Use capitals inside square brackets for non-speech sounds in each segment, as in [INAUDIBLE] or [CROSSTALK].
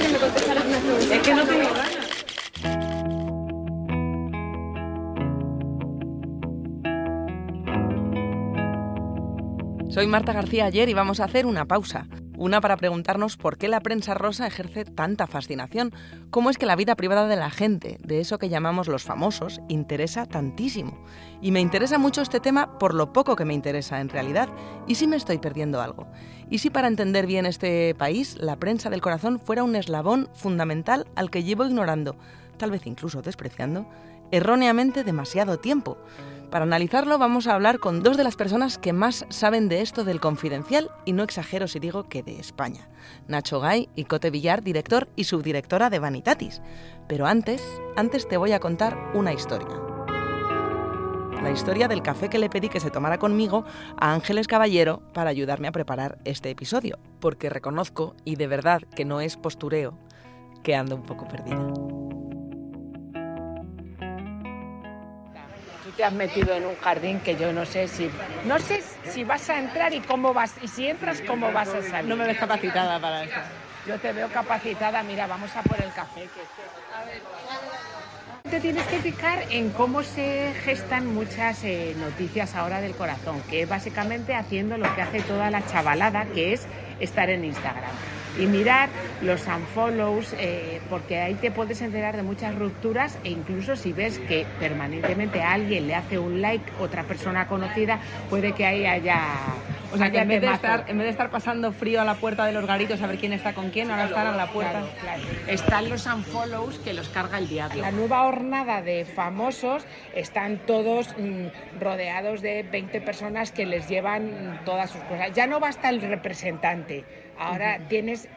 que me contestaras una pregunta. Es que no tengo ganas. Soy Marta García Ayer y vamos a hacer una pausa. Una para preguntarnos por qué la prensa rosa ejerce tanta fascinación, cómo es que la vida privada de la gente, de eso que llamamos los famosos, interesa tantísimo. Y me interesa mucho este tema por lo poco que me interesa en realidad, y si me estoy perdiendo algo. Y si para entender bien este país, la prensa del corazón fuera un eslabón fundamental al que llevo ignorando, tal vez incluso despreciando, erróneamente demasiado tiempo. Para analizarlo vamos a hablar con dos de las personas que más saben de esto del confidencial y no exagero si digo que de España. Nacho Gay y Cote Villar, director y subdirectora de Vanitatis. Pero antes, antes te voy a contar una historia. La historia del café que le pedí que se tomara conmigo a Ángeles Caballero para ayudarme a preparar este episodio, porque reconozco, y de verdad que no es postureo, que ando un poco perdida. Te has metido en un jardín que yo no sé si no sé si vas a entrar y cómo vas y si entras cómo vas a salir. No me ves capacitada para eso. Yo te veo capacitada. Mira, vamos a por el café. Que te tienes que fijar en cómo se gestan muchas eh, noticias ahora del corazón, que es básicamente haciendo lo que hace toda la chavalada, que es estar en Instagram y mirar los unfollows, eh, porque ahí te puedes enterar de muchas rupturas e incluso si ves que permanentemente a alguien le hace un like, otra persona conocida, puede que ahí haya... O sea, que en vez, de estar, en vez de estar pasando frío a la puerta de los garitos a ver quién está con quién, ahora están a la puerta. Están los unfollows que los carga el diablo. La nueva hornada de famosos están todos mm, rodeados de 20 personas que les llevan todas sus cosas. Ya no basta el representante, ahora tienes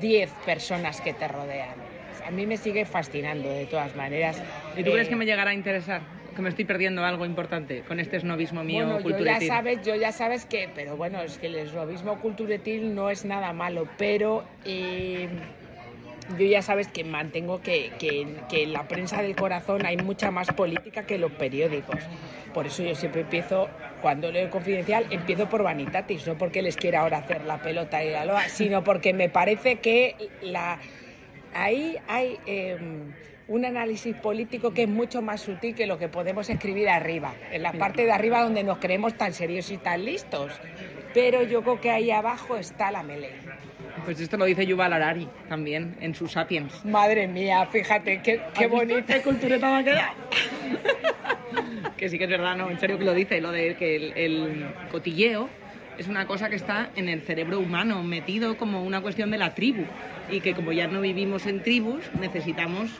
10 personas que te rodean. A mí me sigue fascinando de todas maneras. ¿Y tú crees que me llegará a interesar? que me estoy perdiendo algo importante con este esnovismo mío bueno, culturetil. Yo ya sabes, yo ya sabes que, pero bueno, es que el esnovismo culturetil no es nada malo, pero eh, yo ya sabes que mantengo que, que, que, en la prensa del corazón hay mucha más política que los periódicos. Por eso yo siempre empiezo, cuando leo Confidencial, empiezo por Vanitatis, no porque les quiera ahora hacer la pelota y la loa, sino porque me parece que la, ahí hay... Eh, un análisis político que es mucho más sutil que lo que podemos escribir arriba, en la parte de arriba donde nos creemos tan serios y tan listos. Pero yo creo que ahí abajo está la melee. Pues esto lo dice Yuval Harari también en sus Sapiens. Madre mía, fíjate qué, qué bonita cultureta me ha quedado. [LAUGHS] que sí que es verdad, no, en serio que lo dice, lo de que el, el cotilleo es una cosa que está en el cerebro humano, metido como una cuestión de la tribu y que como ya no vivimos en tribus, necesitamos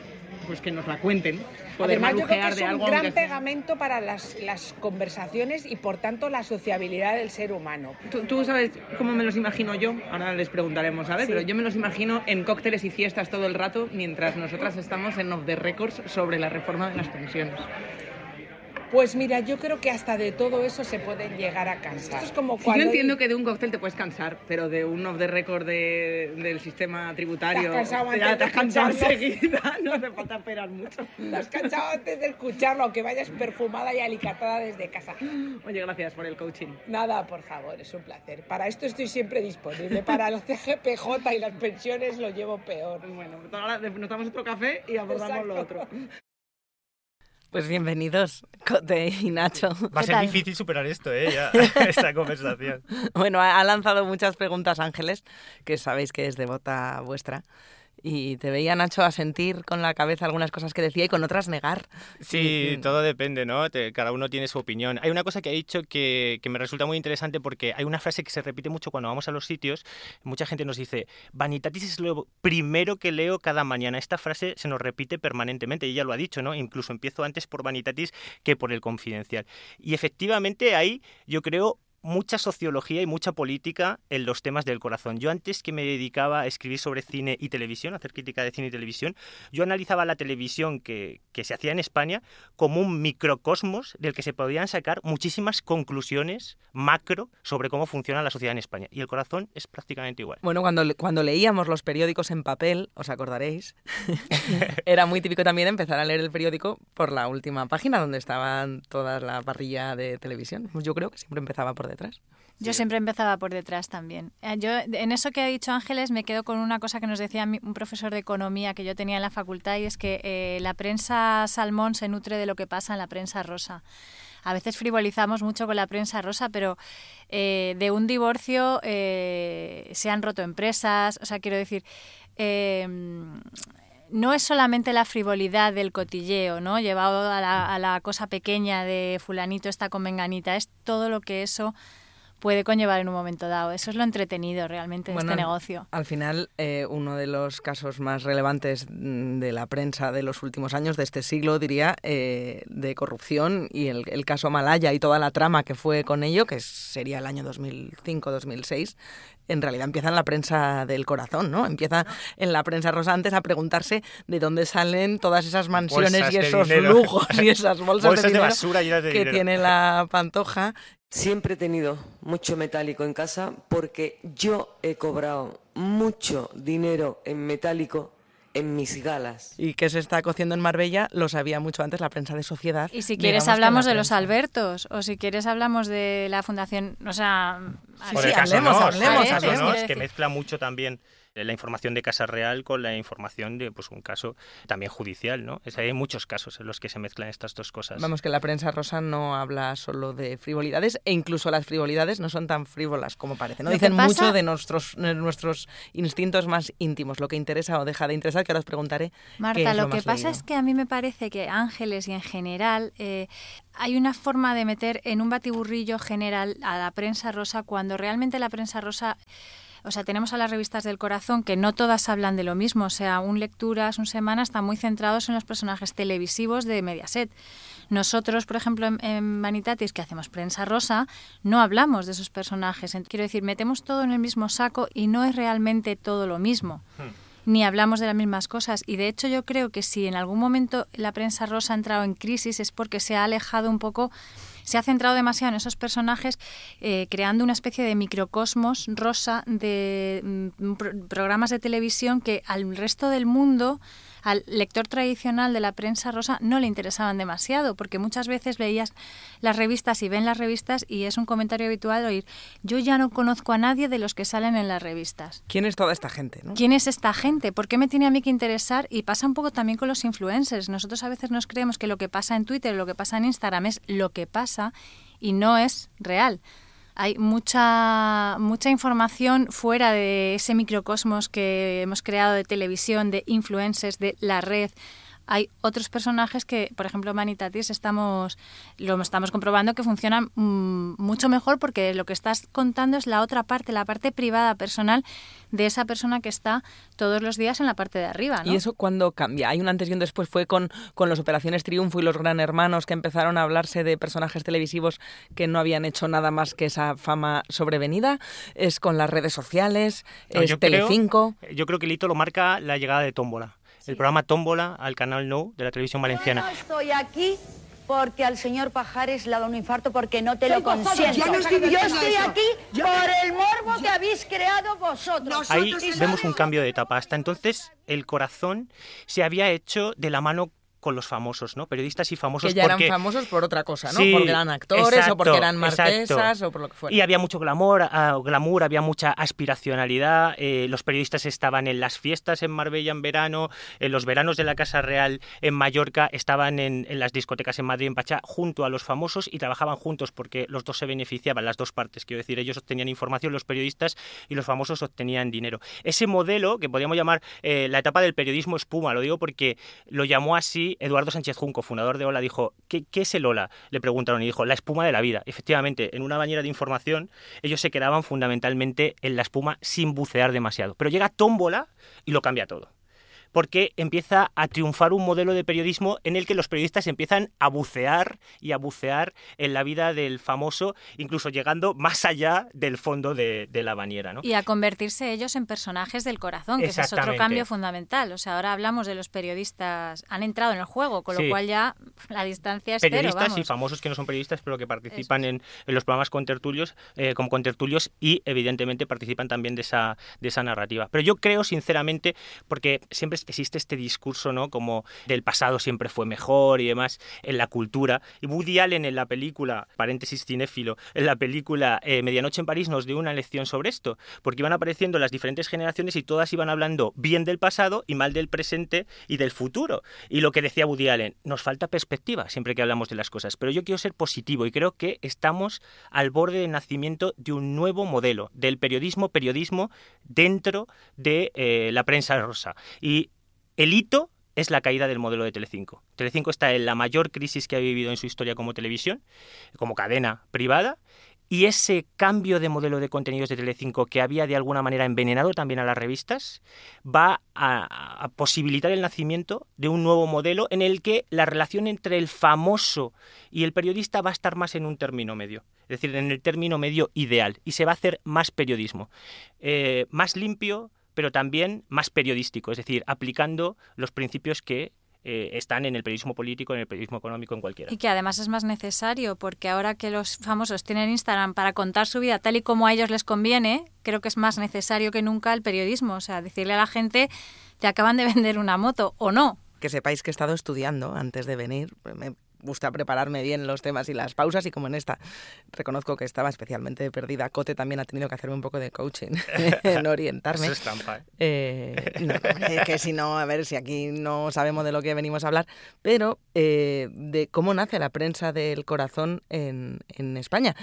pues que nos la cuenten. Poder Además, yo creo que es un gran pegamento para las, las, conversaciones y por tanto la sociabilidad del ser humano. ¿Tú, ¿Tú, sabes cómo me los imagino yo? Ahora les preguntaremos, ¿sabes? Sí. Pero yo me los imagino en cócteles y fiestas todo el rato mientras nosotras estamos en off the records sobre la reforma de las pensiones. Pues mira, yo creo que hasta de todo eso se pueden llegar a cansar. Esto es como cuando... Yo entiendo que de un cóctel te puedes cansar, pero de un off the record de, del sistema tributario... Te has cansado antes ya te has cansado enseguida, [LAUGHS] no hace falta esperar mucho. Te has cansado antes de escucharlo, aunque vayas perfumada y alicatada desde casa. Oye, gracias por el coaching. Nada, por favor, es un placer. Para esto estoy siempre disponible. Para el CGPJ y las pensiones lo llevo peor. Bueno, ahora nos damos otro café y abordamos Exacto. lo otro. Pues bienvenidos, Cote y Nacho. Va a ser difícil superar esto, ¿eh? Ya, [LAUGHS] [LAUGHS] esta conversación. Bueno, ha lanzado muchas preguntas Ángeles, que sabéis que es devota vuestra. Y te veía, Nacho, a sentir con la cabeza algunas cosas que decía y con otras negar. Sí, todo depende, ¿no? Te, cada uno tiene su opinión. Hay una cosa que ha dicho que, que, me resulta muy interesante porque hay una frase que se repite mucho cuando vamos a los sitios. Mucha gente nos dice, Vanitatis es lo primero que leo cada mañana. Esta frase se nos repite permanentemente y ella lo ha dicho, ¿no? Incluso empiezo antes por Vanitatis que por el confidencial. Y efectivamente ahí yo creo mucha sociología y mucha política en los temas del corazón. Yo antes que me dedicaba a escribir sobre cine y televisión, a hacer crítica de cine y televisión, yo analizaba la televisión que, se hacía en España como un microcosmos del que se podían sacar muchísimas conclusiones macro sobre cómo funciona la sociedad en España. Y el corazón es prácticamente igual. Bueno, cuando, cuando leíamos los periódicos en papel, os acordaréis, [LAUGHS] era muy típico también empezar a leer el periódico por la última página donde estaban toda la parrilla de televisión. Yo creo que siempre empezaba por detrás. Yo siempre empezaba por detrás también. Eh, yo en eso que ha dicho Ángeles me quedo con una cosa que nos decía un profesor de economía que yo tenía en la facultad y es que eh, la prensa salmón se nutre de lo que pasa en la prensa rosa. A veces frivolizamos mucho con la prensa rosa, pero eh, de un divorcio se han roto empresas. O sea, quiero decir, no es solamente la frivolidad del cotilleo, ¿no? Llevado a la, a la cosa pequeña de fulanito está con menganita, es todo lo que eso puede conllevar en un momento dado. Eso es lo entretenido realmente de este negocio. Al final, eh, uno de los casos más relevantes mm, de la prensa de los últimos años, de este siglo, diría, eh, de corrupción y el, el, caso Malaya y toda la trama que fue con ello, que sería el año 2005-2006, en realidad empieza en la prensa del corazón, ¿no? Empieza en la prensa rosa antes a preguntarse de dónde salen todas esas mansiones y esos lujos y esas [LAUGHS] bolsas, de, basura que tiene la pantoja. Siempre he tenido mucho metálico en casa porque yo he cobrado mucho dinero en metálico en mis galas. Y que se está cociendo en Marbella lo sabía mucho antes la prensa de sociedad. Y si quieres hablamos de los Albertos, o si quieres hablamos de la fundación, o sea... Sí, sí, hablemos, hablemos, hablemos. Que mezcla mucho también la información de Casa Real con la información de pues un caso también judicial, ¿no? Es, hay muchos casos en los que se mezclan estas dos cosas. Vamos, que la prensa rosa no habla solo de frivolidades e incluso las frivolidades no son tan frívolas como parece, ¿no? Dicen mucho de nuestros, nuestros instintos más íntimos, lo que interesa o deja de interesar, que ahora os preguntaré. Marta, lo, que pasa es que a mí me parece que Ángeles y en general eh, hay una forma de meter en un batiburrillo general a la prensa rosa cuando realmente la prensa rosa o sea, tenemos a las revistas del corazón que no todas hablan de lo mismo. O sea, un lecturas, un semana están muy centrados en los personajes televisivos de Mediaset. Nosotros, por ejemplo, en, Vanitatis, que hacemos prensa rosa, no hablamos de esos personajes. Quiero decir, metemos todo en el mismo saco y no es realmente todo lo mismo. Hmm. Ni hablamos de las mismas cosas. Y de hecho yo creo que si en algún momento la prensa rosa ha entrado en crisis es porque se ha alejado un poco se ha centrado demasiado en esos personajes, eh, creando una especie de microcosmos rosa de mm, programas de televisión que al resto del mundo al lector tradicional de la prensa rosa no le interesaban demasiado, porque muchas veces veías las revistas y ven las revistas y es un comentario habitual oír, yo ya no conozco a nadie de los que salen en las revistas. ¿Quién es toda esta gente? ¿Quién es esta gente? ¿Por qué me tiene a mí que interesar? Y pasa un poco también con los influencers. Nosotros a veces nos creemos que lo que pasa en Twitter, lo que pasa en Instagram es lo que pasa y no es real hay mucha, mucha información fuera de ese microcosmos que hemos creado de televisión, de influencers, de la red, hay otros personajes que, por ejemplo, Manitatis, estamos, lo estamos comprobando que funcionan mm, mucho mejor porque lo que estás contando es la otra parte, la parte privada, personal de esa persona que está todos los días en la parte de arriba. ¿Y eso cuando cambia? Hay un antes y un después. Fue con, con las operaciones Triunfo y los Gran Hermanos que empezaron a hablarse de personajes televisivos que no habían hecho nada más que esa fama sobrevenida. Es con las redes sociales, es Telecinco. yo creo que el hito lo marca la llegada de Tómbola el programa Tómbola al canal No de la televisión valenciana. Yo no estoy aquí porque al señor Pajares le ha dado un infarto porque no te lo consiento. Yo estoy aquí por el morbo que habéis creado vosotros. Ahí vemos un cambio de etapa. Hasta entonces el corazón se había hecho de la mano con los famosos, ¿no? Periodistas y famosos. Que ya eran famosos por otra cosa, ¿no? porque eran actores o porque eran marquesas o por lo que fuera. Y había mucho glamour, uh, glamour había mucha aspiracionalidad. Eh, los periodistas estaban en las fiestas en Marbella en verano, en los veranos de la Casa Real en Mallorca, estaban en, en las discotecas en Madrid, en Pachá, junto a los famosos y trabajaban juntos porque los dos se beneficiaban, las dos partes. Quiero decir, ellos obtenían información, los periodistas y los famosos obtenían dinero. Ese modelo, que podríamos llamar eh, la etapa del periodismo espuma, lo digo porque lo llamó así Eduardo Sánchez Junco, fundador de Ola, dijo, ¿qué, es el Ola? Le preguntaron y dijo, la espuma de la vida. Efectivamente, en una bañera de información, ellos se quedaban fundamentalmente en la espuma sin bucear demasiado. Pero llega Tómbola y lo cambia todo porque empieza a triunfar un modelo de periodismo en el que los periodistas empiezan a bucear y a bucear en la vida del famoso, incluso llegando más allá del fondo de, la bañera. ¿no? Y a convertirse ellos en personajes del corazón, que ese es otro cambio fundamental. O sea, ahora hablamos de los periodistas, han entrado en el juego, con lo cual ya la distancia es Periodistas y famosos que no son periodistas, pero que participan en, los programas con tertulios, eh, como con tertulios y evidentemente participan también de esa, de esa narrativa. Pero yo creo, sinceramente, porque siempre existe este discurso, ¿no? Como del pasado siempre fue mejor y demás en la cultura. Y Woody Allen en la película, paréntesis cinéfilo, en la película eh, Medianoche en París nos dio una lección sobre esto, porque iban apareciendo las diferentes generaciones y todas iban hablando bien del pasado y mal del presente y del futuro. Y lo que decía Woody Allen, nos falta perspectiva siempre que hablamos de las cosas, pero yo quiero ser positivo y creo que estamos al borde del nacimiento de un nuevo modelo del periodismo, periodismo dentro de eh, la prensa rosa. Y el hito es la caída del modelo de Telecinco. Telecinco está en la mayor crisis que ha vivido en su historia como televisión, como cadena privada, y ese cambio de modelo de contenidos de Telecinco que había de alguna manera envenenado también a las revistas va a, posibilitar el nacimiento de un nuevo modelo en el que la relación entre el famoso y el periodista va a estar más en un término medio, es decir, en el término medio ideal y se va a hacer más periodismo, eh, más limpio, pero también más periodístico, es decir, aplicando los principios que eh, están en el periodismo político, en el periodismo económico, en cualquiera. Y que además es más necesario, porque ahora que los famosos tienen Instagram para contar su vida tal y como a ellos les conviene, creo que es más necesario que nunca el periodismo. O sea, decirle a la gente, te acaban de [LAUGHS] vender una moto o no. Que sepáis que he estado estudiando antes de venir. Me gusta prepararme bien los temas y las pausas y como en esta reconozco que estaba especialmente perdida, Cote también ha tenido que hacerme un poco de coaching [LAUGHS] en orientarme. Eso es trampa, ¿eh? Eh, no, es que si no, a ver si aquí no sabemos de lo que venimos a hablar, pero eh, de cómo nace la prensa del corazón en, en España.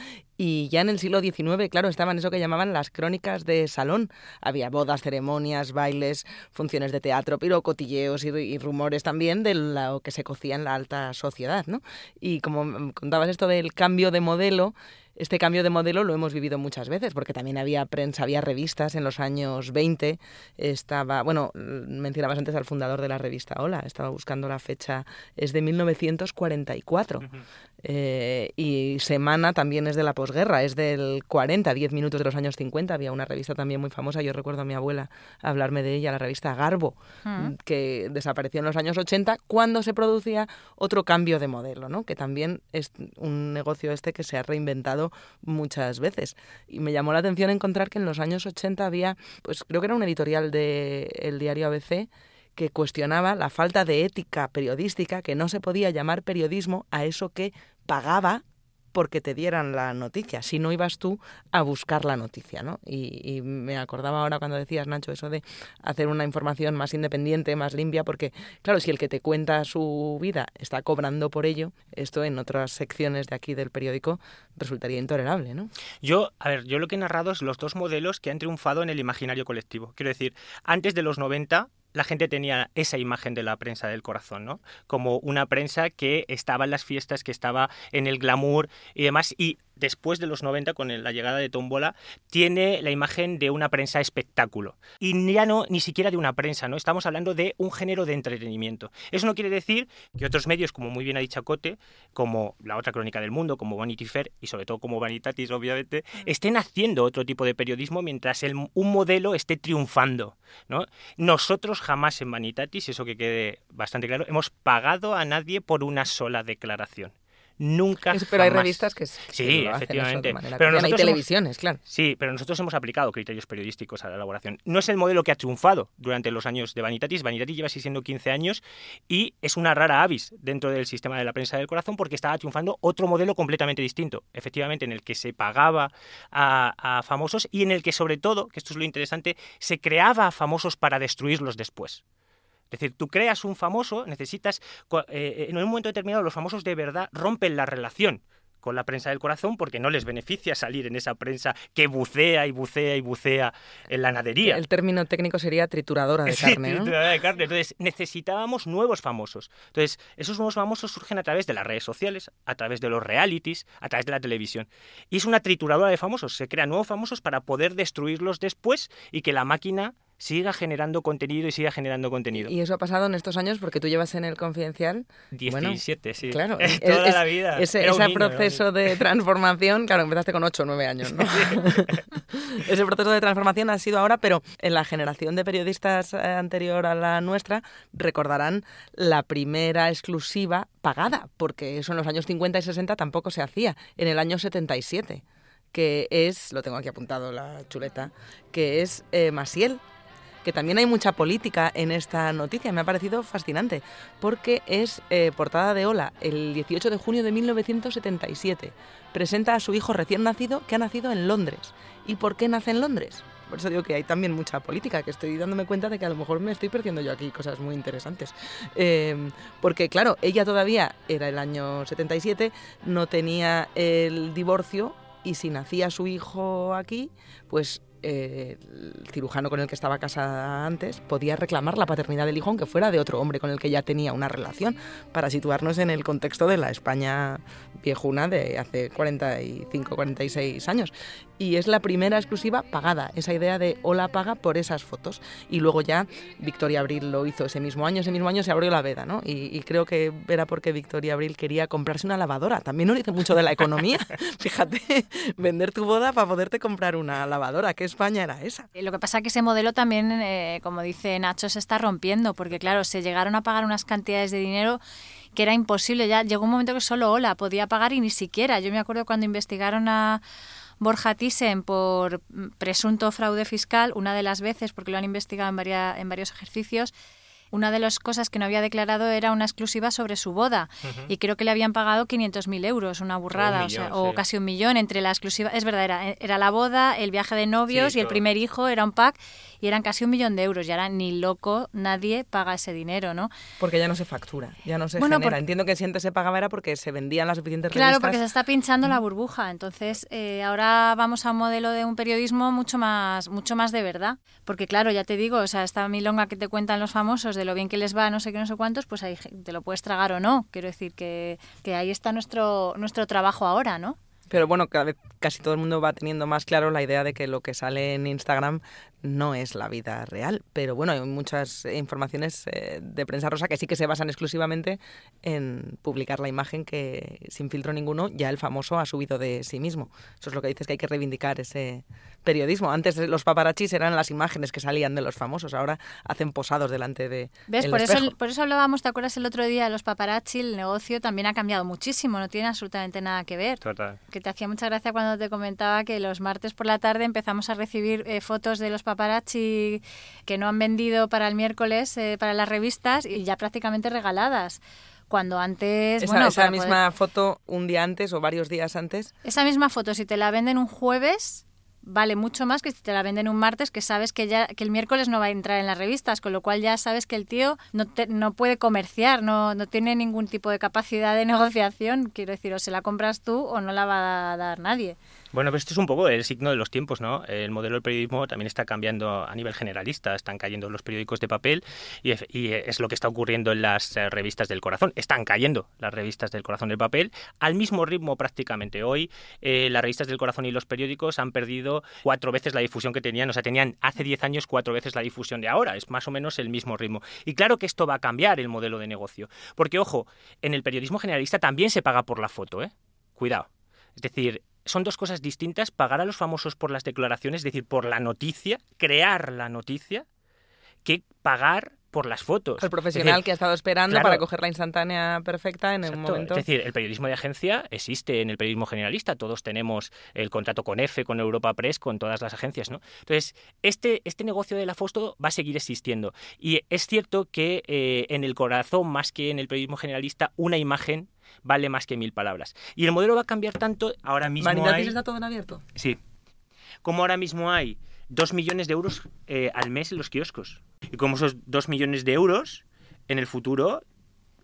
Y ya en el siglo XIX, claro, estaban eso que llamaban las crónicas de salón. Había bodas, ceremonias, bailes, funciones de teatro, pero cotilleos y, rumores también de lo que se cocía en la alta sociedad, ¿no? Y como contabas esto del cambio de modelo, este cambio de modelo lo hemos vivido muchas veces, porque también había prensa, había revistas en los años 20. Estaba, bueno, mencionabas antes al fundador de la revista Hola, estaba buscando la fecha, es de 1944. Uh -huh. eh, y Semana también es de la posguerra, es del 40, 10 minutos de los años 50. Había una revista también muy famosa, yo recuerdo a mi abuela hablarme de ella, la revista Garbo, uh -huh. que desapareció en los años 80 cuando se producía otro cambio de modelo, ¿no? que también es un negocio este que se ha reinventado muchas veces. Y me llamó la atención encontrar que en los años 80 había, pues creo que era un editorial del de diario ABC, que cuestionaba la falta de ética periodística, que no se podía llamar periodismo a eso que pagaba porque te dieran la noticia, si no ibas tú a buscar la noticia, ¿no? Y, me acordaba ahora cuando decías, Nacho, eso de hacer una información más independiente, más limpia, porque, claro, si el que te cuenta su vida está cobrando por ello, esto en otras secciones de aquí del periódico resultaría intolerable, ¿no? Yo, a ver, yo lo que he narrado es los dos modelos que han triunfado en el imaginario colectivo. Quiero decir, antes de los 90 la gente tenía esa imagen de la prensa del corazón, ¿no? Como una prensa que estaba en las fiestas, que estaba en el glamour y demás. Y después de los 90, con la llegada de Tómbola, tiene la imagen de una prensa espectáculo. Y ya no ni siquiera de una prensa, ¿no? Estamos hablando de un género de entretenimiento. Eso no quiere decir que otros medios, como muy bien ha dicho Cote, como la otra crónica del mundo, como Vanity Fair y sobre todo como Vanitatis, obviamente, estén haciendo otro tipo de periodismo mientras el, un modelo esté triunfando, ¿no? Nosotros jamás en Vanitatis, eso que quede bastante claro, hemos pagado a nadie por una sola declaración nunca. Es, pero jamás. hay revistas que, que sí, efectivamente. pero hay televisiones, claro. Sí, pero nosotros hemos aplicado criterios periodísticos a la elaboración. No es el modelo que ha triunfado durante los años de Vanitatis. Vanitatis lleva siendo 15 años y es una rara avis dentro del sistema de la prensa del corazón porque estaba triunfando otro modelo completamente distinto. Efectivamente, en el que se pagaba a, a famosos y en el que, sobre todo, que esto es lo interesante, se creaba a famosos para destruirlos después. Es decir, tú creas un famoso, necesitas, eh, en un momento determinado los famosos de verdad rompen la relación con la prensa del corazón porque no les beneficia salir en esa prensa que bucea y bucea y bucea en la nadería. El término técnico sería trituradora de [LAUGHS] carne, sí, ¿no? trituradora de carne. Entonces, necesitábamos nuevos famosos. Entonces, esos nuevos famosos surgen a través de las redes sociales, a través de los realities, a través de la televisión. Y es una trituradora de famosos. Se crean nuevos famosos para poder destruirlos después y que la máquina siga generando contenido y siga generando contenido. Y eso ha pasado en estos años porque tú llevas en el Confidencial... 17, bueno, sí. Claro. [LAUGHS] Toda es, la vida. Ese, ese niño, proceso de [LAUGHS] transformación, claro, empezaste con 8 o 9 años, ¿no? [LAUGHS] ese proceso de transformación ha sido ahora, pero en la generación de periodistas anterior a la nuestra recordarán la primera exclusiva pagada, porque eso en los años 50 y 60 tampoco se hacía, en el año 77 que es, lo tengo aquí apuntado la chuleta, que es eh, Masiel, también hay mucha política en esta noticia. Me ha parecido fascinante, porque es eh, portada de Ola el 18 de junio de 1977. Presenta a su hijo recién nacido que ha nacido en Londres. ¿Y por qué nace en Londres? Por eso digo que hay también mucha política, que estoy dándome cuenta de que a lo mejor me estoy perdiendo yo aquí cosas muy interesantes. Eh, porque claro, ella todavía era el año 77, no tenía el divorcio y si nacía su hijo aquí, pues eh, el cirujano con el que estaba casada antes podía reclamar la paternidad del hijo aunque fuera de otro hombre con el que ya tenía una relación, para situarnos en el contexto de la España viejuna de hace 45, 46 años y es la primera exclusiva pagada, esa idea de Hola paga por esas fotos. Y luego ya Victoria Abril lo hizo ese mismo año, ese mismo año se abrió la veda, ¿no? Y, creo que era porque Victoria Abril quería comprarse una lavadora. También no dice mucho de la economía. [LAUGHS] Fíjate, vender tu boda para poderte comprar una lavadora. ¿Qué España era esa? Eh, lo que pasa es que ese modelo también, eh, como dice Nacho, se está rompiendo, porque claro, se llegaron a pagar unas cantidades de dinero que era imposible. Ya llegó un momento que solo Hola podía pagar y ni siquiera. Yo me acuerdo cuando investigaron a Borja Thyssen por presunto fraude fiscal, una de las veces, porque lo han investigado en, en varios ejercicios, una de las cosas que no había declarado era una exclusiva sobre su boda y creo que le habían pagado 500.000 euros, una burrada, o, casi un millón entre la exclusiva. Es verdad, era, era la boda, el viaje de novios y el primer hijo, era un pack y eran casi un millón de euros. Y ahora ni loco nadie paga ese dinero, ¿no? Porque ya no se factura, ya no se genera. Entiendo que si antes se pagaba era porque se vendían las suficientes revistas. Claro, porque se está pinchando la burbuja. Entonces, eh, ahora vamos a un modelo de un periodismo mucho más, mucho más de verdad. Porque claro, ya te digo, o sea, esta milonga que te cuentan los famosos de lo bien que les va, no sé qué, no sé cuántos, pues ahí te lo puedes tragar o no. Quiero decir que, que ahí está nuestro, nuestro trabajo ahora, ¿no? Pero bueno, cada vez casi todo el mundo va teniendo más claro la idea de que lo que sale en Instagram no es la vida real. Pero bueno, hay muchas informaciones eh, de prensa rosa que sí que se basan exclusivamente en publicar la imagen que, sin filtro ninguno, ya el famoso ha subido de sí mismo. Eso es lo que dices que hay que reivindicar ese periodismo. Antes los paparachis eran las imágenes que salían de los famosos, ahora hacen posados delante de. ¿Ves? por, Eso, por eso hablábamos, ¿te acuerdas el otro día de los paparazzi? El negocio también ha cambiado muchísimo, no tiene absolutamente nada que ver. Total. Que te hacía mucha gracia cuando te comentaba que los martes por la tarde empezamos a recibir eh, fotos de los paparazzi que no han vendido para el miércoles eh, para las revistas y ya prácticamente regaladas cuando antes... Esa, esa misma foto un día antes o varios días antes. Esa misma foto, si te la venden un jueves, vale mucho más que si te la venden un martes, que sabes que ya que el miércoles no va a entrar en las revistas, con lo cual ya sabes que el tío no, no puede comerciar, no, no tiene ningún tipo de capacidad de [LAUGHS] negociación. Quiero decir, o se la compras tú o no la va a dar nadie. Bueno, pero esto es un poco el signo de los tiempos, ¿no? El modelo del periodismo también está cambiando a nivel generalista, están cayendo los periódicos de papel y, es lo que está ocurriendo en las eh, revistas del corazón. Están cayendo las revistas del corazón del papel al mismo ritmo prácticamente. Hoy eh, las revistas del corazón y los periódicos han perdido cuatro veces la difusión que tenían, o sea, tenían hace diez años cuatro veces la difusión de ahora, es más o menos el mismo ritmo. Y claro que esto va a cambiar el modelo de negocio, porque ojo, en el periodismo generalista también se paga por la foto, ¿eh? Cuidado. Es decir, son dos cosas distintas, pagar a los famosos por las declaraciones, es decir, por la noticia, crear la noticia, que pagar por las fotos. El profesional que ha estado esperando para coger la instantánea perfecta en el momento. Es decir, el periodismo de agencia existe en el periodismo generalista. Todos tenemos el contrato con EFE, con Europa Press, con todas las agencias, ¿no? Entonces, este, este negocio de la foto va a seguir existiendo. Y es cierto que eh, en el corazón, más que en el periodismo generalista, una imagen vale más que mil palabras. Y el modelo va a cambiar tanto ahora mismo. hay... está todo en abierto? Sí. Como ahora mismo hay dos millones de euros eh, al mes en los kioscos. Y como esos dos millones de euros en el futuro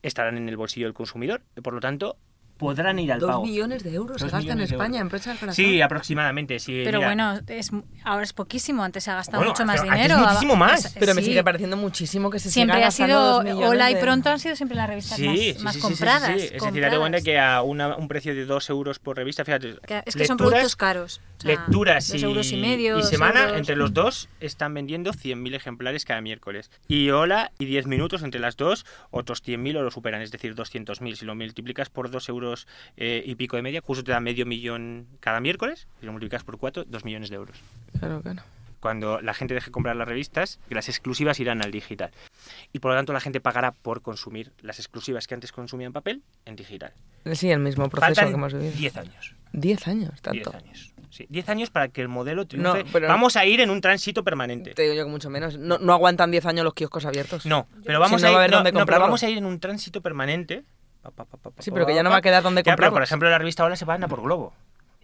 estarán en el bolsillo del consumidor. Por lo tanto, podrán ir al Dos pago. millones de euros se gasta en España, empresas Sí, aproximadamente, sí. Pero bueno, es, ahora es poquísimo, antes se ha gastado mucho más dinero. muchísimo más. Pero me sigue pareciendo muchísimo que se Siempre ha sido, Hola y Pronto han sido siempre las revistas más, compradas. Sí, es decir, date cuenta que a un precio de dos euros por revista, fíjate. Es que son productos caros. lecturas y, euros y, medio, y semana, entre los dos, están vendiendo 100.000 ejemplares cada miércoles. Y Hola y 10 minutos entre las dos, otros 100.000 o lo superan, es decir, 200.000. Si lo multiplicas por dos euros eh, y pico de media, justo te da medio millón cada miércoles, y lo multiplicas por cuatro, dos millones de euros. Claro, claro. Cuando la gente deje de comprar las revistas, las exclusivas irán al digital. Y por lo tanto la gente pagará por consumir las exclusivas que antes consumían papel en digital. Sí, el mismo proceso que hemos vivido. 10 años. 10 años, tanto. 10 años. Sí, 10 años para que el modelo triunfe. Vamos a ir en un tránsito permanente. Te digo yo que mucho menos. No, aguantan 10 años los kioscos abiertos. No, pero vamos, a, ir, pero vamos a ir en un tránsito permanente. Sí, pero que ya no va a quedar donde comprar. Por ejemplo, la revista ahora se va a por Globo.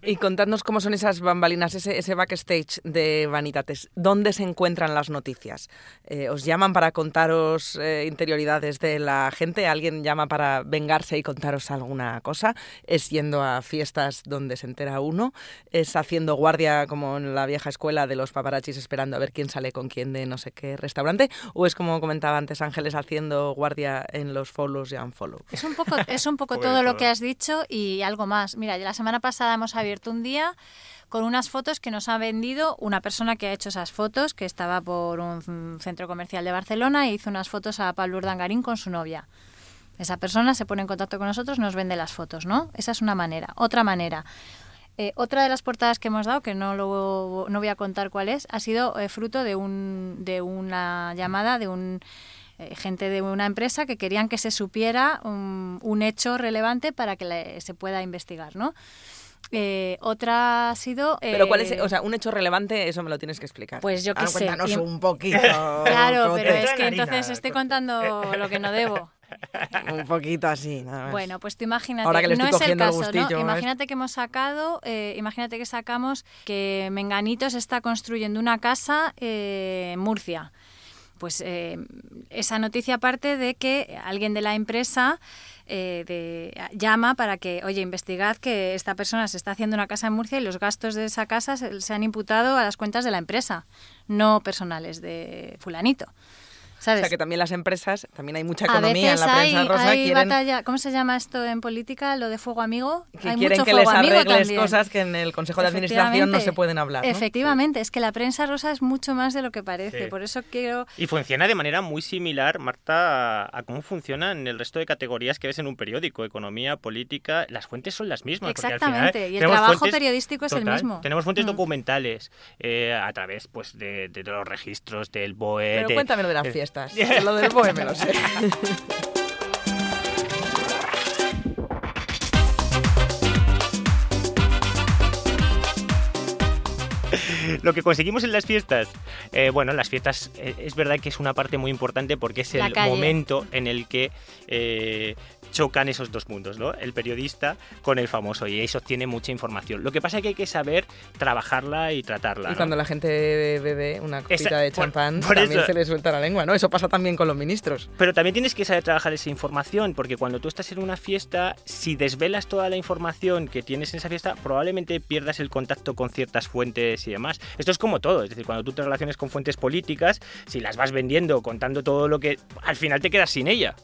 Y contadnos cómo son esas bambalinas, ese, ese backstage de Vanitates. ¿Dónde se encuentran las noticias? Eh, ¿Os llaman para contaros eh, interioridades de la gente? ¿Alguien llama para vengarse y contaros alguna cosa? ¿Es yendo a fiestas donde se entera uno? ¿Es haciendo guardia como en la vieja escuela de los paparachis esperando a ver quién sale con quién de no sé qué restaurante? ¿O es como comentaba antes Ángeles haciendo guardia en los follows y unfollows? Es un poco, es un poco [LAUGHS] todo lo que has dicho y algo más. Mira, la semana pasada hemos abierto un día con unas fotos que nos ha vendido una persona que ha hecho esas fotos, que estaba por un centro comercial de Barcelona e hizo unas fotos a Pablo Urdangarín con su novia. Esa persona se pone en contacto con nosotros, nos vende las fotos, ¿no? Esa es una manera. Otra manera. Eh, otra de las portadas que hemos dado, que no, lo, no voy a contar cuál es, ha sido eh, fruto de, un, de una llamada de un eh, gente de una empresa que querían que se supiera un, un hecho relevante para que se pueda investigar, ¿no? Eh, otra ha sido... pero ¿cuál es, o sea, un hecho relevante, eso me lo tienes que explicar. Pues yo qué sé. Cuéntanos un poquito. [LAUGHS] claro, pero es que entonces estoy contando lo que no debo. [LAUGHS] un poquito así, nada más. Bueno, pues tú imagínate, no es el caso, ¿no? Imagínate que hemos sacado, eh, imagínate que sacamos que Menganito se está construyendo una casa eh, en Murcia. Pues esa noticia parte de que alguien de la empresa eh, de, llama para que, oye, investigad que esta persona se está haciendo una casa en Murcia y los gastos de esa casa se han imputado a las cuentas de la empresa, no personales de fulanito. O sea, que también las empresas, también hay mucha economía en la prensa rosa. Hay batalla, ¿Cómo se llama esto en política? Lo de fuego amigo. Que hay quieren mucho que les arregles cosas que en el Consejo de Administración no se pueden hablar. Efectivamente, es que la prensa rosa es mucho más de lo que parece. Por eso quiero. Y funciona de manera muy similar, Marta, a, cómo funciona en el resto de categorías que ves en un periódico: economía, política. Las fuentes son las mismas. Exactamente, y el trabajo periodístico es el mismo. Tenemos fuentes mm. documentales eh, a través pues, de, los registros del BOE. Pero cuéntame lo de las fiestas. [LAUGHS] lo del BOE me lo sé. lo que conseguimos en las fiestas. Eh, bueno, las fiestas eh, es verdad que es una parte muy importante porque es el momento en el que eh, chocan esos dos mundos, ¿no? El periodista con el famoso y eso tiene mucha información. Lo que pasa es que hay que saber trabajarla y tratarla. Y cuando la gente bebe una copita de champán, también se le suelta la lengua, ¿no? Eso pasa también con los ministros. Pero también tienes que saber trabajar esa información, porque cuando tú estás en una fiesta, si desvelas toda la información que tienes en esa fiesta, probablemente pierdas el contacto con ciertas fuentes y demás. Esto es como todo, es decir, cuando tú te relaciones con fuentes políticas, si las vas vendiendo, contando todo lo que... al final te quedas sin ella.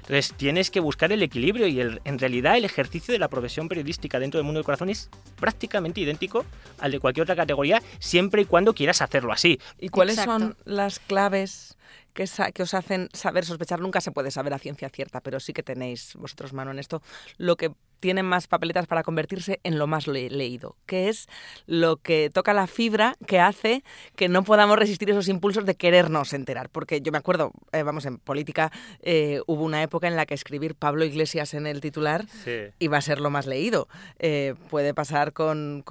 Entonces tienes que buscar el equilibrio y en realidad el ejercicio de la profesión periodística dentro del mundo del corazón es prácticamente idéntico al de cualquier otra categoría, siempre y cuando quieras hacerlo así. ¿Y cuáles son las claves que, que, os hacen saber sospechar? Nunca se puede saber a ciencia cierta, pero sí que tenéis vosotros mano en esto. Lo que tienen más papeletas para convertirse en lo más leído, que es lo que toca la fibra que hace que no podamos resistir esos impulsos de querernos enterar. Porque yo me acuerdo, eh, vamos, en política eh, hubo una época en la que escribir Pablo Iglesias en el titular iba a ser lo más leído. Eh, puede pasar con,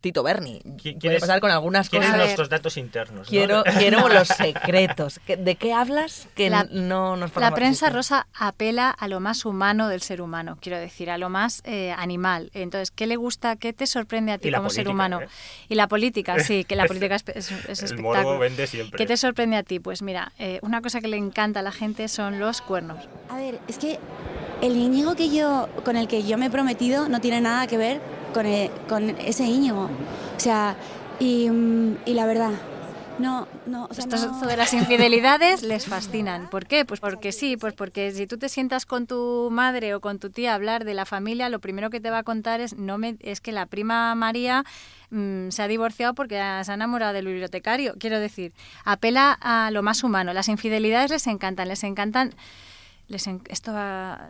Tito Berni. Puede pasar con algunas cosas. nuestros datos internos. Quiero, [LAUGHS] quiero los secretos. ¿De qué hablas que no nos La prensa rosa apela a lo más humano del ser humano, quiero decir, a lo más eh, animal. Entonces, ¿qué le gusta, qué te sorprende a ti como ser humano? ¿eh? Y la política, sí, que la [LAUGHS] política es, es, es espectáculo. vende siempre. ¿Qué te sorprende a ti? Pues mira, eh, una cosa que le encanta a la gente son los cuernos. A ver, es que el Íñigo que yo, con el que yo me he prometido no tiene nada que ver con, e, con ese Íñigo. O sea, y, y la verdad, no, no, o sea, Esto de las infidelidades les [LAUGHS] fascinan. ¿Por qué? Pues porque sí, pues porque si tú te sientas con tu madre o con tu tía a hablar de la familia, lo primero que te va a contar es no me, es que la prima María mm, se ha divorciado porque se ha enamorado del bibliotecario. Quiero decir, apela a lo más humano. Las infidelidades les encantan, les encantan esto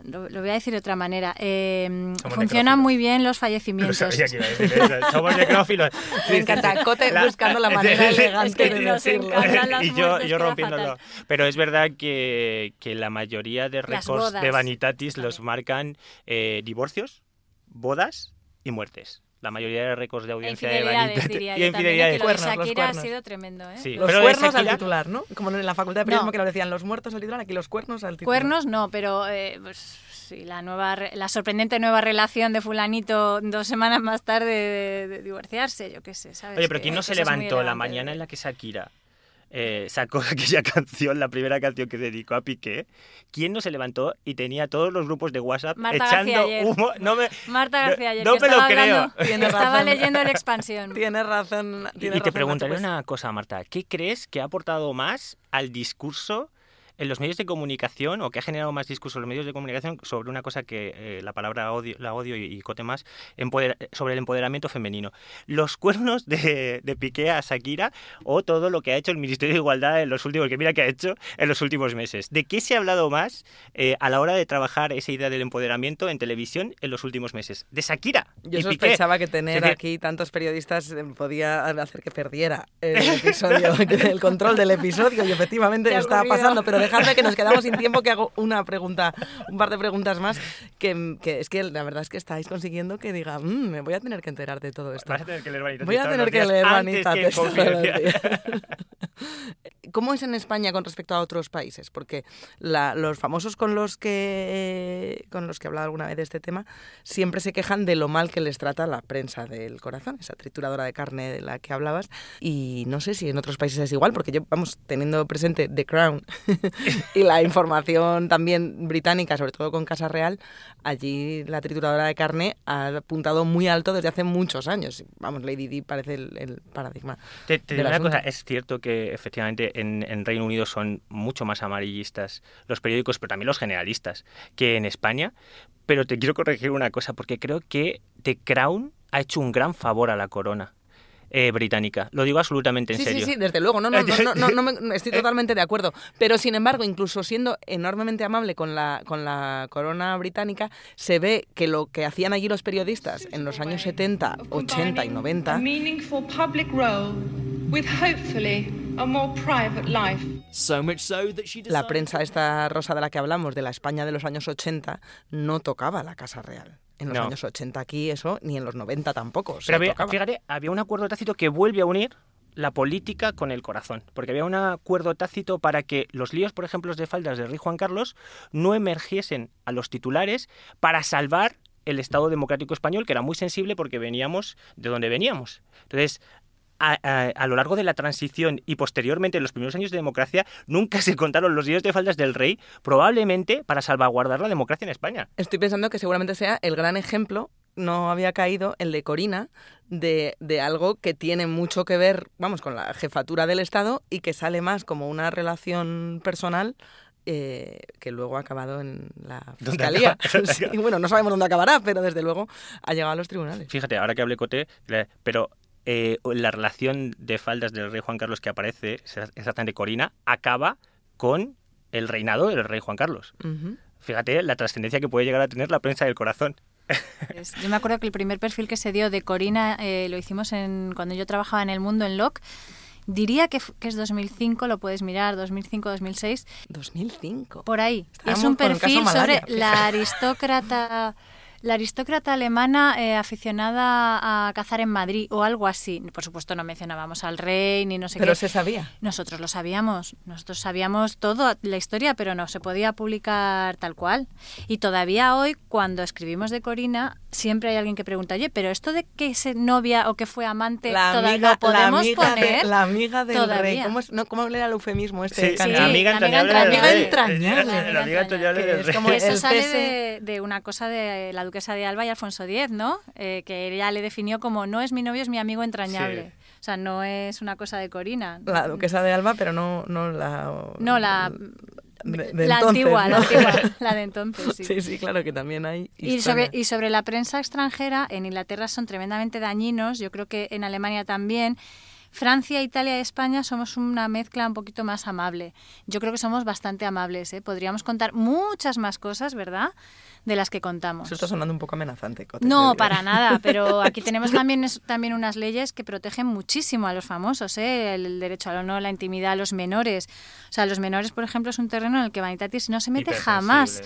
lo, voy a decir de otra manera. Eh, funcionan muy bien los fallecimientos. [LAUGHS] Somos necrófilos. Me encanta Cote buscando la [LAUGHS] manera elegante de decirlo. [LAUGHS] y yo, yo rompiéndolo. Pero es verdad que, que la mayoría de récords de Vanitatis los marcan eh, divorcios, bodas y muertes. La mayoría de récords de audiencia de Vanity diría y infidelidades. lo de Cuernos, los Shakira ha cuernos. sido tremendo, ¿eh? Sí, Los pero cuernos al Shakira- titular, ¿no? Como en la facultad de periodismo No. que lo decían los muertos al titular, aquí los cuernos al titular. Cuernos no, pero eh, pues, sí, la nueva, re- la sorprendente nueva relación de fulanito dos semanas más tarde de, de divorciarse, yo qué sé, ¿sabes? Oye, pero Que ¿quién no se levantó la mañana en la que Shakira eh, sacó [LAUGHS] aquella canción, la primera canción que dedicó a Piqué? ¿Quién no se levantó y tenía todos los grupos de WhatsApp Marta echando García ayer. humo? No me, Marta García ayer, no que me lo estaba creo. estaba razón. leyendo el expansión. Tienes razón. Y, tienes y te razón, preguntaré pues. una cosa, Marta. ¿Qué crees que ha aportado más al discurso en los medios de comunicación o que ha generado más discurso en los medios de comunicación sobre una cosa que eh, la palabra odio, la odio y, y cote más, empoder- sobre el empoderamiento femenino? ¿Los cuernos de, de Piqué a Shakira o todo lo que ha hecho el Ministerio de Igualdad en los últimos, que mira que ha hecho en los últimos meses? ¿De qué se ha hablado más eh, a la hora de trabajar esa idea del empoderamiento en televisión en los últimos meses? ¿De Shakira? Yo y Piqué? sospechaba que tener aquí tantos periodistas eh, podía hacer que perdiera el [LAUGHS] episodio, [LAUGHS] el control del episodio y efectivamente ¿Qué ha estaba ocurrido? pasando. Pero dejadme que nos quedamos sin tiempo que hago una pregunta, un par de preguntas más que, que es que la verdad es que estáis consiguiendo que diga, "Mm, me voy a tener que enterar de todo esto. Vas a tener que leer Vanitatis Voy a tener que leer antes [LAUGHS] [LAUGHS] ¿Cómo es en España con respecto a otros países? Porque la- los famosos con los que con los que he hablado alguna vez de este tema siempre se quejan de lo mal que les trata la prensa del corazón, esa trituradora de carne de la que hablabas. Y no sé si en otros países es igual, porque yo, vamos, teniendo presente The Crown [LAUGHS] y la información también británica, sobre todo con Casa Real, allí la trituradora de carne ha apuntado muy alto desde hace muchos años. Vamos, Lady Di parece el, el paradigma. Te, te digo una cosa, es cierto que efectivamente en, en Reino Unido son mucho más amarillistas los periódicos, pero también los generalistas, que en España. Pero te quiero corregir una cosa, porque creo que The Crown ha hecho un gran favor a la corona eh, británica. Lo digo absolutamente en sí, serio. Sí, sí, desde luego. No, no, no, no, no, no me- estoy [LAUGHS] totalmente de acuerdo. Pero sin embargo, incluso siendo enormemente amable con la, con la corona británica, se ve que lo que hacían allí los periodistas en los años 70, 80 y a 90 la prensa esta rosa de la que hablamos, de la España de los años 80, no tocaba la Casa Real. En los No. años 80 aquí eso, ni en los 90 tampoco. se Pero había- tocaba. fíjate, había un acuerdo tácito que vuelve a unir la política con el corazón, porque había un acuerdo tácito para que los líos, por ejemplo, de faldas del rey Juan Carlos no emergiesen a los titulares para salvar el Estado democrático español, que era muy sensible porque veníamos de donde veníamos. Entonces, a, a- a lo largo de la transición y posteriormente en los primeros años de democracia, nunca se contaron los líos de faldas del rey, probablemente para salvaguardar la democracia en España. Estoy pensando que seguramente sea el gran ejemplo, no había caído, el de Corina, de, de algo que tiene mucho que ver, vamos, con la jefatura del Estado y que sale más como una relación personal eh, que luego ha acabado en la [LAUGHS] ¿Dónde fiscalía. [LAUGHS] Sí, bueno, no sabemos dónde acabará, pero desde luego ha llegado a los tribunales. Fíjate, ahora que hablé Cote, pero eh, la relación de faldas del rey Juan Carlos que aparece, exactamente Corina, acaba con el reinado del rey Juan Carlos. Fíjate la trascendencia que puede llegar a tener la prensa del corazón. Yo me acuerdo que el primer perfil que se dio de Corina eh, lo hicimos en, cuando yo trabajaba en El Mundo, en LOC. Diría que, es 2005, lo puedes mirar, 2005-2006, 2005. por ahí. Es un perfil malaria, sobre la aristócrata... La aristócrata alemana eh, aficionada a cazar en Madrid o algo así. Por supuesto no mencionábamos al rey ni no sé Pero qué. se sabía. Nosotros lo sabíamos, nosotros sabíamos todo la historia, pero no se podía publicar tal cual. Y todavía hoy, cuando escribimos de Corina, siempre hay alguien que pregunta, oye, pero esto de que es novia o que fue amante, La toda- amiga, ¿lo podemos la amiga, poner? de, la amiga del todavía. rey. ¿Cómo, es, no, ¿Cómo era el eufemismo este? Sí, de sí, amiga la amiga entrañable entrañable. rey. entrañable. La amiga entrañable del es rey. como Que [LAUGHS] eso el sale de, de una cosa de la duquesa de Alba y Alfonso X, ¿no? Eh, que ella le definió como no es mi novio, es mi amigo entrañable. Sí. O sea, no es una cosa de Corina. La duquesa de Alba, pero no, no la... No, la, de- de la entonces, antigua, ¿no? la antigua, [LAUGHS] la de entonces, sí. Sí, sí, claro que también hay Y sobre, y sobre la prensa extranjera, en Inglaterra son tremendamente dañinos, yo creo que en Alemania también, Francia, Italia y España somos una mezcla un poquito más amable. Yo creo que somos bastante amables. ¿eh? Podríamos contar muchas más cosas, ¿verdad? De las que contamos. Eso está sonando un poco amenazante. Cote. No, para nada, [LAUGHS] pero aquí tenemos también, también unas leyes que protegen muchísimo a los famosos, ¿eh? el, derecho al honor, la intimidad, a los menores. O sea, los menores, por ejemplo, es un terreno en el que Vanitatis no se mete jamás.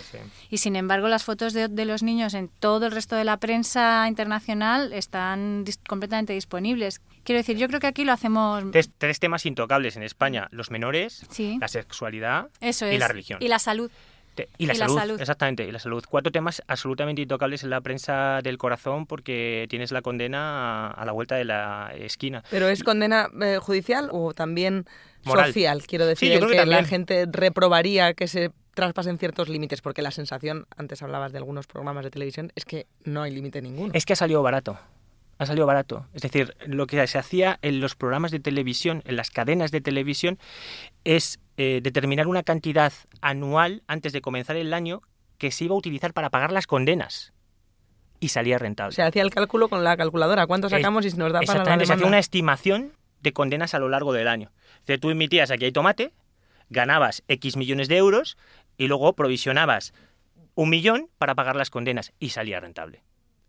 Y sin embargo, las fotos de, de, los niños en todo el resto de la prensa internacional están completamente disponibles. Quiero decir, yo creo que aquí lo hacemos... Tres, temas intocables en España. Los menores, la sexualidad y la religión. Y la salud. Y, la, salud, exactamente, y la salud. Cuatro temas absolutamente intocables en la prensa del corazón porque tienes la condena a, la vuelta de la esquina. ¿Pero es condena eh, judicial o también social? Quiero decir, que, la gente reprobaría que se traspasen ciertos límites, porque la sensación, antes hablabas de algunos programas de televisión, es que no hay límite ninguno. Es que ha salido barato ha salido barato. Es decir, lo que se hacía en los programas de televisión, en las cadenas de televisión, es eh, determinar una cantidad anual antes de comenzar el año que se iba a utilizar para pagar las condenas. Y salía rentable. Se hacía el cálculo con la calculadora. ¿Cuánto sacamos y nos da para la? Se hacía una estimación de condenas a lo largo del año. Es tú emitías aquí hay tomate, ganabas X millones de euros y luego provisionabas un millón para pagar las condenas y salía rentable.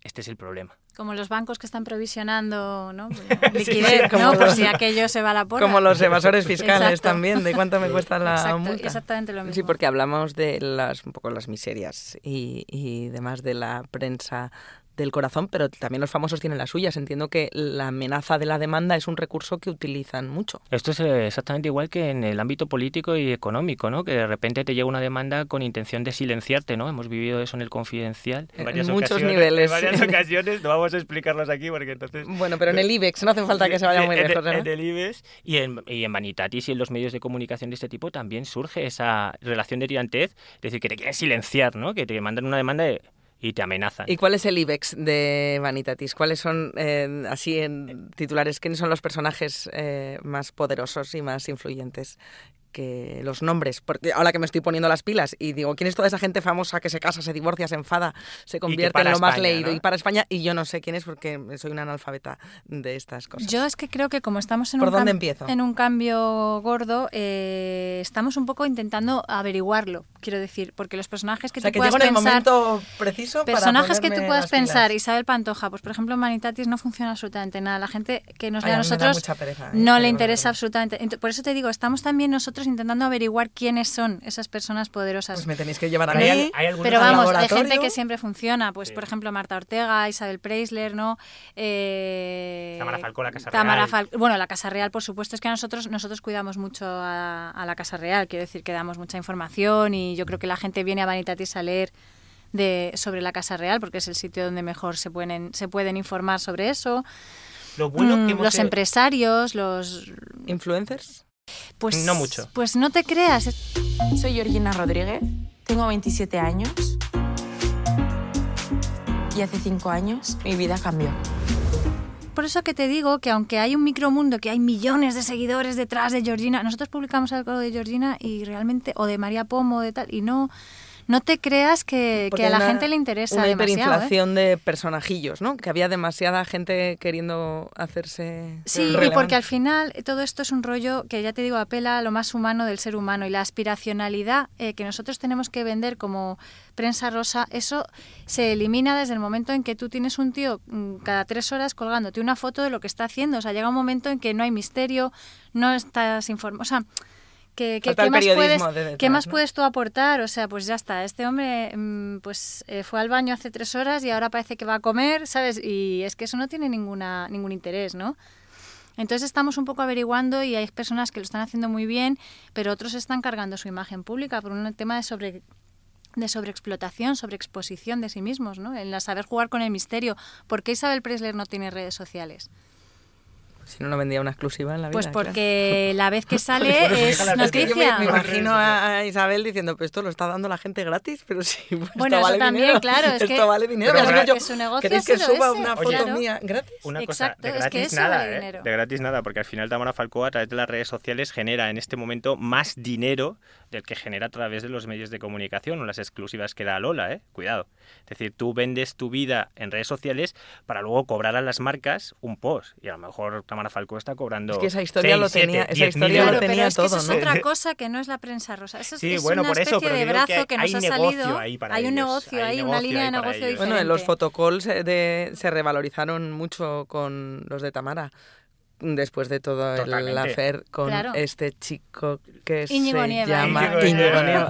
Este es el problema. Como los bancos que están provisionando ¿no? [LAUGHS] liquidez, ¿no? Por si aquello se va a la porra. Como los evasores fiscales también, de cuánto me cuesta la multa. Exactamente lo mismo. Sí, porque hablamos de las un poco las miserias y, y demás de la prensa del corazón, pero también los famosos tienen las suyas. Entiendo que la amenaza de la demanda es un recurso que utilizan mucho. Esto es eh, exactamente igual que en el ámbito político y económico, ¿no? Que de repente te llega una demanda con intención de silenciarte, ¿no? Hemos vivido eso en el confidencial. En, muchos niveles. En varias ocasiones, no vamos a explicarlos aquí porque entonces... Bueno, pero en el IBEX no hace falta que se vaya muy lejos, En el IBEX y en, y en Vanitatis y en los medios de comunicación de este tipo también surge esa relación de tirantez, es decir, que te quieren silenciar, ¿no? Que te mandan una demanda de y te amenazan. ¿Y cuál es el IBEX de Vanitatis? ¿Cuáles son, eh, así en titulares, quiénes son los personajes eh, más poderosos y más influyentes que los nombres, porque ahora que me estoy poniendo las pilas y digo, ¿quién es toda esa gente famosa que se casa, se divorcia, se enfada, se convierte en lo más leído y para España? Y yo no sé quién es porque soy una analfabeta de estas cosas. Yo es que creo que como estamos en, un, en un cambio gordo, eh, estamos un poco intentando averiguarlo, quiero decir, porque los personajes que o sea, tú que puedas en el momento preciso personajes que tú puedas pensar, Isabel Pantoja, pues por ejemplo en Manitatis no funciona absolutamente nada, la gente que nos lea a nosotros no le interesa absolutamente, por eso te digo, estamos también nosotros intentando averiguar quiénes son esas personas poderosas. Pues me tenéis que llevar a mí. pero vamos, hay gente que siempre funciona. Pues, por ejemplo, Marta Ortega, Isabel Preisler, ¿no? Eh, Tamara Falcó, la Casa Real. bueno, la Casa Real, por supuesto, es que nosotros, nosotros cuidamos mucho a, la Casa Real. Quiero decir que damos mucha información y yo creo que la gente viene a Vanitatis a leer de, sobre la Casa Real porque es el sitio donde mejor se pueden, se pueden informar sobre eso. Lo bueno que mm, los empresarios, los influencers. Pues no mucho. Pues no te creas. Soy Georgina Rodríguez, tengo 27 años y hace 5 años mi vida cambió. Por eso que te digo que aunque hay un micromundo, que hay millones de seguidores detrás de Georgina, nosotros publicamos algo de Georgina y realmente, o de María Pomo, de tal, y no, no te creas que, a la gente le interesa una demasiado. Una ¿eh? hiperinflación de personajillos, ¿no? Que había demasiada gente queriendo hacerse. Sí, y porque al final todo esto es un rollo que ya te digo apela a lo más humano del ser humano y la aspiracionalidad eh, que nosotros tenemos que vender como prensa rosa, eso se elimina desde el momento en que tú tienes un tío mm, cada tres horas colgándote una foto de lo que está haciendo. O sea, llega un momento en que no hay misterio, no estás informado. O sea, ¿Qué, qué, más, puedes, ¿qué más puedes tú aportar? O sea, pues ya está, este hombre mm, pues eh, fue al baño hace tres horas y ahora parece que va a comer, ¿sabes? Y es que eso no tiene ninguna, ningún interés, ¿no? Entonces estamos un poco averiguando y hay personas que lo están haciendo muy bien, pero otros están cargando su imagen pública por un tema de sobre de sobreexplotación, sobreexposición de sí mismos, ¿no? En la saber jugar con el misterio. ¿Por qué Isabel Presler no tiene redes sociales? Si no, no vendía una exclusiva en la pues vida. Pues porque la vez que [LAUGHS] sale es noticia. me, imagino a Isabel diciendo, pues esto lo está dando la gente gratis, pero sí, pues [LAUGHS] bueno, esto eso también, claro. Es esto vale dinero. Pero que su negocio ¿Queréis que suba una foto mía gratis? Una cosa, de gratis nada, ¿eh? De gratis nada, porque al final Tamara Falcó a través de las redes sociales genera en este momento más dinero del que genera a través de los medios de comunicación o las exclusivas que da Lola, ¿eh? Cuidado. Es decir, tú vendes tu vida en redes sociales para luego cobrar a las marcas un post. Y a lo mejor Tamara Falcó está cobrando. Es que esa historia lo tenía, esa historia lo tenía todo, Eso es otra [LAUGHS] cosa que no es la prensa rosa. Eso sí, es bueno, una por eso, especie de brazo que, nos ha salido. Ahí para hay un ellos, negocio hay ahí, una línea de negocio ellos. diferente. Bueno, los fotocalls eh, de, se revalorizaron mucho con los de Tamara después de todo el affair con Claro. este chico que Íñigo se Nieva. llama Íñigo Nieva.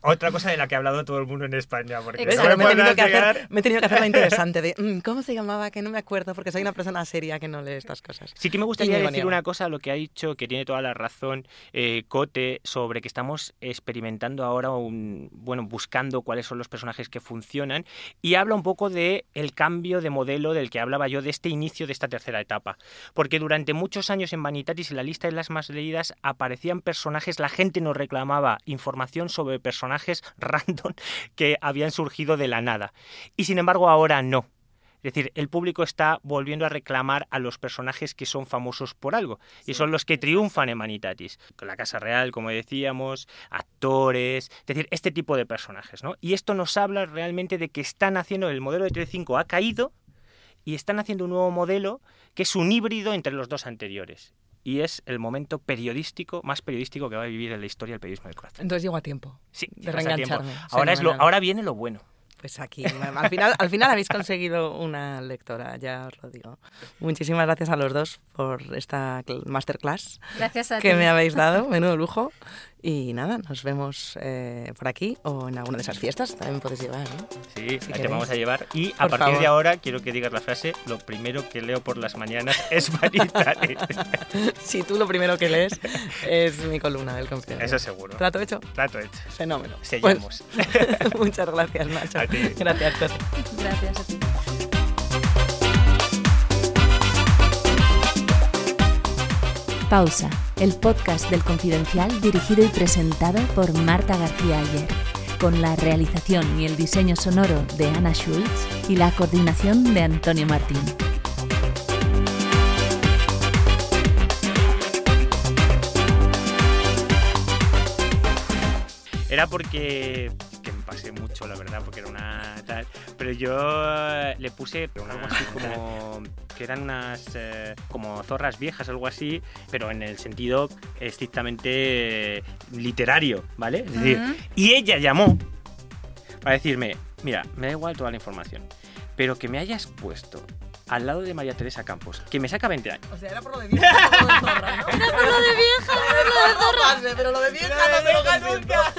[LAUGHS] Otra cosa de la que ha hablado todo el mundo en España. Porque Exacto. no me me, he tenido que hacer, me he tenido que hacer la [LAUGHS] interesante de "Mm, ¿cómo se llamaba? Que no me acuerdo porque soy una persona seria que no lee estas cosas. Sí que me gustaría Íñigo decir Nieva. una cosa, lo que ha dicho, que tiene toda la razón eh, Cote, sobre que estamos experimentando ahora, un, bueno, buscando cuáles son los personajes que funcionan, y habla un poco de el cambio de modelo del que hablaba yo, de este inicio de esta tercera etapa. Porque durante muchos años en Vanitatis, en la lista de las más leídas, aparecían personajes, la gente nos reclamaba información sobre personajes [LAUGHS] random que habían surgido de la nada. Y sin embargo ahora no. Es decir, el público está volviendo a reclamar a los personajes que son famosos por algo. Y son los que triunfan en Manitatis. Con la Casa Real, como decíamos, actores, es decir, este tipo de personajes. ¿no? Y esto nos habla realmente de que están haciendo, el modelo de Telecinco ha caído y están haciendo un nuevo modelo que es un híbrido entre los dos anteriores. Y es el momento periodístico, más periodístico que va a vivir en la historia del periodismo del corazón. Entonces llego a tiempo. Sí, de a tiempo. reengancharme. Ahora, es lo, ahora viene lo bueno. Pues aquí, al final, al final habéis conseguido una lectora, ya os lo digo. Muchísimas gracias a los dos por esta cl- masterclass Gracias a que ti. me habéis dado, menudo lujo. Y nada, nos vemos eh, por aquí o en alguna de esas fiestas, también podéis llevar, ¿no? Sí, ahí te vamos a llevar. Y a Por partir favor. de ahora quiero que digas la frase, lo primero que leo por las mañanas [LAUGHS] es Vanitatis. [LAUGHS] Si tú lo primero que lees es mi columna del confidencial. Eso seguro. ¿Trato hecho? Trato hecho. Fenómeno. Sellamos. Pues, [LAUGHS] muchas gracias, Nacho. A ti. Gracias, Cote. Gracias a ti. Pausa, el podcast del Confidencial dirigido y presentado por Marta García Ayer, con la realización y el diseño sonoro de Ana Schultz y la coordinación de Antonio Martín. Era porque pasé mucho, la verdad, porque era una tal. Pero yo le puse algo así como que eran unas eh, como zorras viejas, algo así, pero en el sentido estrictamente eh, literario, ¿vale? Es decir, Ujú. y ella llamó para decirme, mira, me da igual toda la información, pero que me hayas puesto al lado de María Teresa Campos, que me saca 20 años. O sea, era por lo de vieja, no por lo de zorra, ¿no? [LAUGHS] Era por lo de vieja, no por lo de zorra. Pero lo de vieja no te lo nunca.